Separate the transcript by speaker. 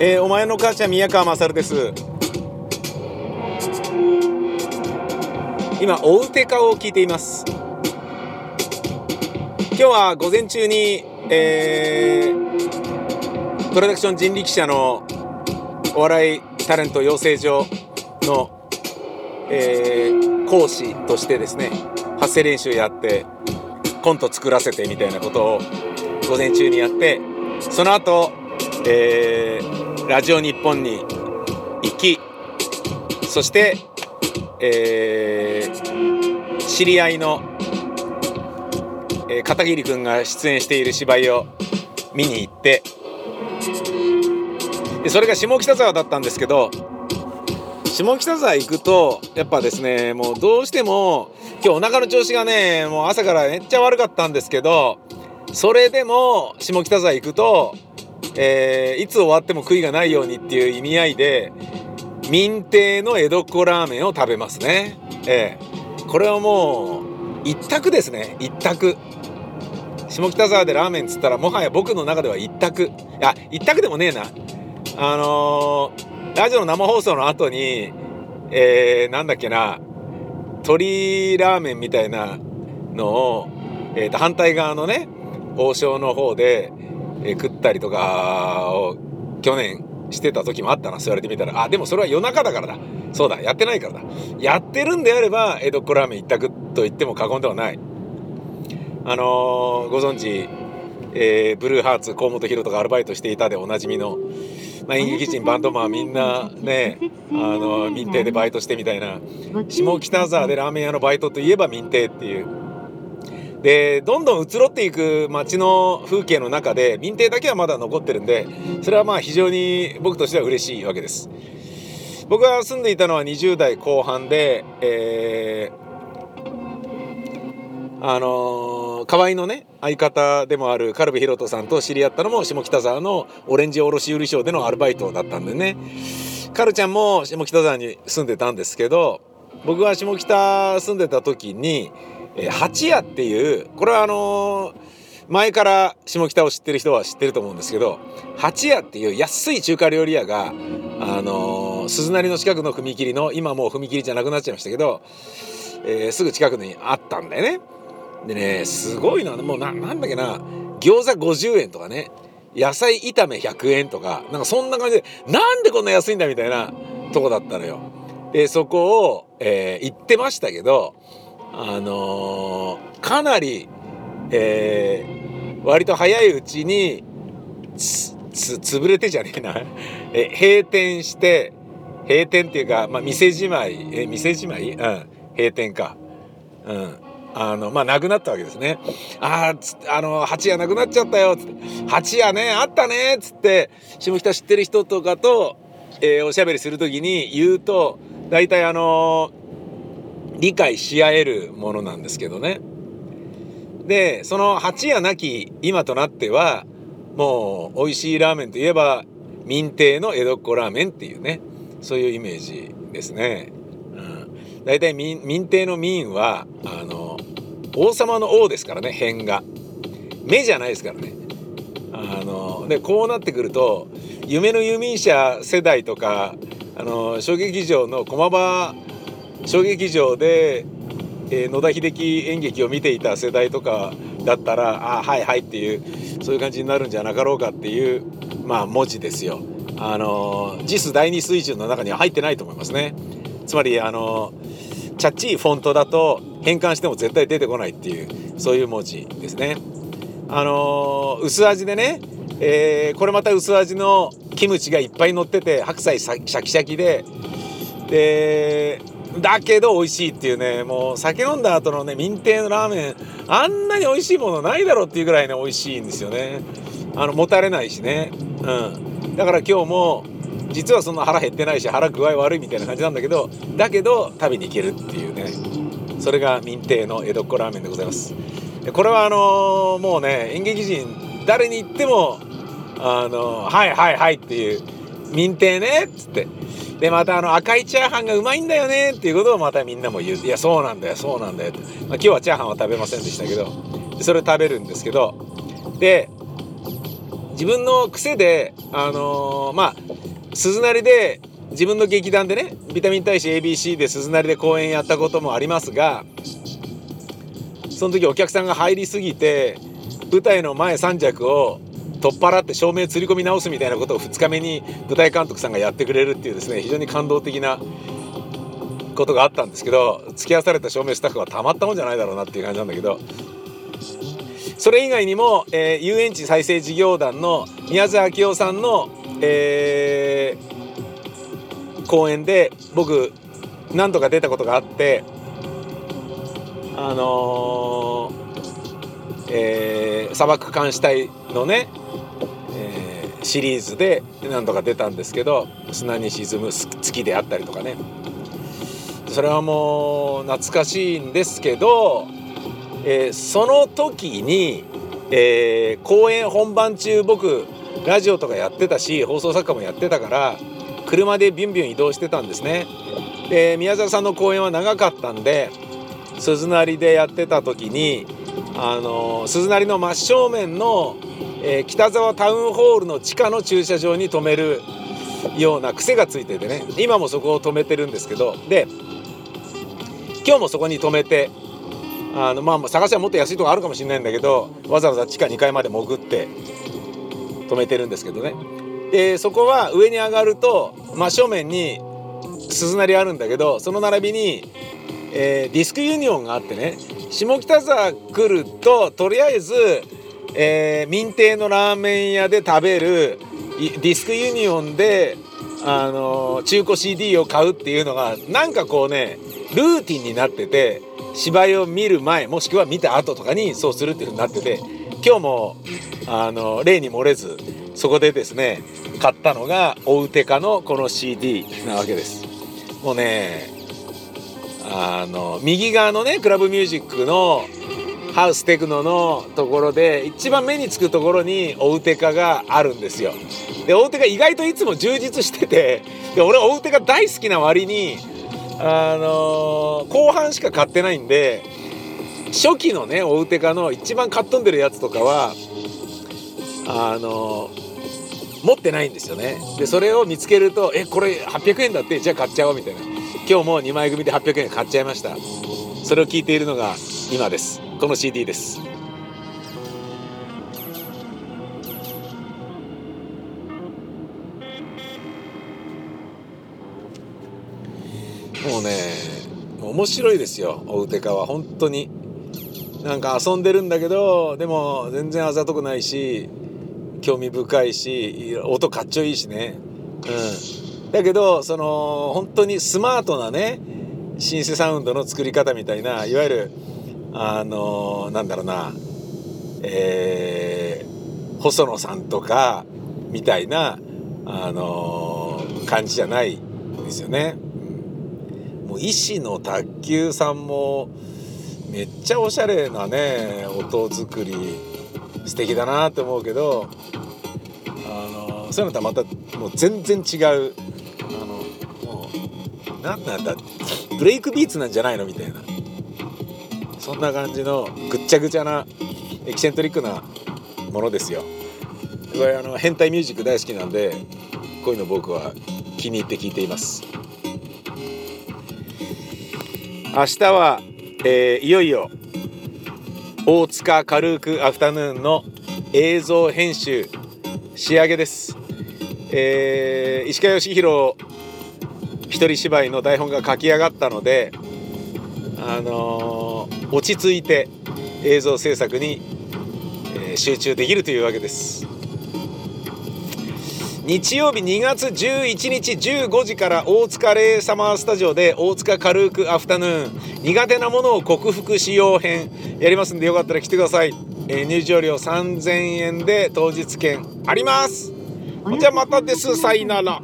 Speaker 1: えー、お前の母ちゃん宮川勝です。今おうてかを聞いています。今日は午前中に、えー、プロダクション人力車のお笑いタレント養成所の、えー、講師としてですね発声練習やってコント作らせてみたいなことを午前中にやってその後、えー、ラジオ日本に行きそして、えー、知り合いの、えー、片桐君が出演している芝居を見に行ってでそれが下北沢だったんですけど下北沢行くとやっぱですねもうどうしても今日お腹の調子がねもう朝からめっちゃ悪かったんですけどそれでも下北沢行くとえー、いつ終わっても悔いがないようにっていう意味合いで民邸の江戸っ子ラーメンを食べますね。えー、これはもう一択ですね。一択。下北沢でラーメンっつったらもはや僕の中では一択。いや一択でもねえな。あのー、ラジオの生放送の後にえー、なんだっけな。鶏ラーメンみたいなのを、えー、と反対側のね王将の方でえー、食ったりとかを去年してた時もあったなそう言われてみたら。あでもそれは夜中だからだ。そうだやってないからだ。やってるんであれば江戸っ子ラーメン一択と言っても過言ではない。あのー、ご存知、えー、ブルーハーツ河本大翔がアルバイトしていたでおなじみの、まあ、演劇人バンドマンみんなねあの民邸でバイトしてみたいな。下北沢でラーメン屋のバイトといえば民邸っていうでどんどん移ろっていく街の風景の中で民邸だけはまだ残ってるんでそれはまあ非常に僕としては嬉しいわけです。僕が住んでいたのは20代後半で、えー、あの、河合のね相方でもあるカルビヒロトさんと知り合ったのも下北沢のオレンジ卸売商でのアルバイトだったんでね。カルちゃんも下北沢に住んでたんですけど僕が下北住んでた時にえー、八屋っていうこれはあのー、前から下北を知ってる人は知ってると思うんですけど八屋っていう安い中華料理屋があのー、鈴なりの近くの踏切の今もう踏切じゃなくなっちゃいましたけど、えー、すぐ近くにあったんだよね。でねすごいのはもうななんだっけな餃子50円とかね野菜炒め100円とかなんかそんな感じでなんでこんな安いんだみたいなとこだったのよ。でそこを、えー、行ってましたけどあのー、かなり、えー、割と早いうちにつ潰れてじゃねえな。え閉店して閉店っていうか、まあ、店じまいえ店じまい、うん、閉店か。うん。あのまあなくなったわけですね。あああの八屋なくなっちゃったよっつって。八屋ねあったねっつって下北知ってる人とかと、えー、おしゃべりする時に言うと大体あの理解し合えるものなんですけどね。でその八夜なき今となってはもう美味しいラーメンといえば民邸の江戸っ子ラーメンっていうねそういうイメージですね。うん、大体民民邸の民はあの王様の王ですからね辺が。目じゃないですからね。あのでこうなってくると夢の遊民者世代とかあの小劇場の駒場小劇場で、えー、野田秀樹演劇を見ていた世代とかだったらあはいはいっていうそういう感じになるんじゃなかろうかっていうまあ文字ですよ。あの JIS 第二水準の中には入ってないと思いますね。つまりあのチャッチーフォントだと変換しても絶対出てこないっていうそういう文字ですね。あの薄味でね、えー、これまた薄味のキムチがいっぱい乗ってて白菜シャキシャキででだけど美味しいっていうねもう酒飲んだ後のね民邸のラーメンあんなに美味しいものないだろうっていうぐらいね美味しいんですよね。あのもたれないしね。うん。だから今日も実はそんな腹減ってないし腹具合悪いみたいな感じなんだけどだけど食べに行けるっていうね。それが民邸の江戸っ子ラーメンでございます。これはあのー、もうね演劇人誰に言ってもあのー、はいはいはいっていう民邸ねっつって。でまたあの赤いチャーハンがうまいんだよねっていうことをまたみんなも言う。いやそうなんだよそうなんだよって、まあ、今日はチャーハンは食べませんでしたけどそれを食べるんですけど。で自分の癖であのー、まあ鈴なりで自分の劇団でねビタミン大使 ABC で鈴なりで公演やったこともありますがその時お客さんが入りすぎて舞台の前3着を取っ払って照明釣り込み直すみたいなことを2日目に舞台監督さんがやってくれるっていうですね非常に感動的なことがあったんですけど付き合わされた照明スタッフはたまったもんじゃないだろうなっていう感じなんだけどそれ以外にも、えー、遊園地再生事業団の宮沢明夫さんの、えー、公演で僕何度か出たことがあってあのー、えー、砂漠監視隊のね、シリーズで何度か出たんですけど砂に沈む月であったりとかねそれはもう懐かしいんですけど、えー、その時に、えー、公演本番中僕ラジオとかやってたし放送作家もやってたから車でビュンビュン移動してたんですね。で宮沢さんの公演は長かったんで鈴なりでやってた時にあの鈴なりの真正面の、えー、北沢タウンホールの地下の駐車場に止めるような癖がついててね。今もそこを止めてるんですけど。で今日もそこに止めてあのまあ探しはもっと安いとこあるかもしれないんだけどわざわざ地下2階まで潜って止めてるんですけどね。でそこは上に上がると真正面に鈴なりあるんだけどその並びに、えー、ディスクユニオンがあってね。下北沢来るととりあえず、えー、珉亭のラーメン屋で食べるディスクユニオンであの中古 CD を買うっていうのがなんかこうねルーティンになってて芝居を見る前もしくは見た後とかにそうするっていうふうになってて今日もあの例に漏れずそこでですね買ったのがオウテカのこの CD なわけです。もうねあの右側のねクラブミュージックのハウステクノのところで一番目につくところにオウテカがあるんですよ。でオウテカ意外といつも充実しててで俺オウテカ大好きな割にあのー、後半しか買ってないんで初期のねおうてかの一番買っ飛んでるやつとかはあのー、持ってないんですよね。でそれを見つけるとえこれ800円だってじゃあ買っちゃおうみたいな。今日も2枚組で800円買っちゃいました。それを聞いているのが今です。この CD です。もうね面白いですよおうてかは。本当に。なんか遊んでるんだけどでも全然あざとくないし興味深いし音かっちょいいしね。うん。だけどその本当にスマートなねシンセサウンドの作り方みたいないわゆるあのなんだろうな。えー、細野さんとかみたいなあの感じじゃないですよね。もう医師の卓球さんもめっちゃおしゃれなね音作り素敵だなって思うけどあのそういうのとはまたもう全然違う。あのもう何なんだブレイクビーツなんじゃないのみたいな。そんな感じのぐっちゃぐちゃなエキセントリックなものですよ。これあの変態ミュージック大好きなんでこういうの僕は気に入って聞いています。明日は、えー、いよいよ大塚軽くアフタヌーンの映像編集仕上げです、えー、石川義弘一人芝居の台本が書き上がったのであのー、落ち着いて映像制作に、えー、集中できるというわけです。日曜日2月11日15時から大塚レイサマースタジオで大塚軽くアフタヌーン。苦手なものを克服しよう編。やりますんでよかったら来てください、えー、入場料3000円で当日券あります。じゃあまたです。さいなら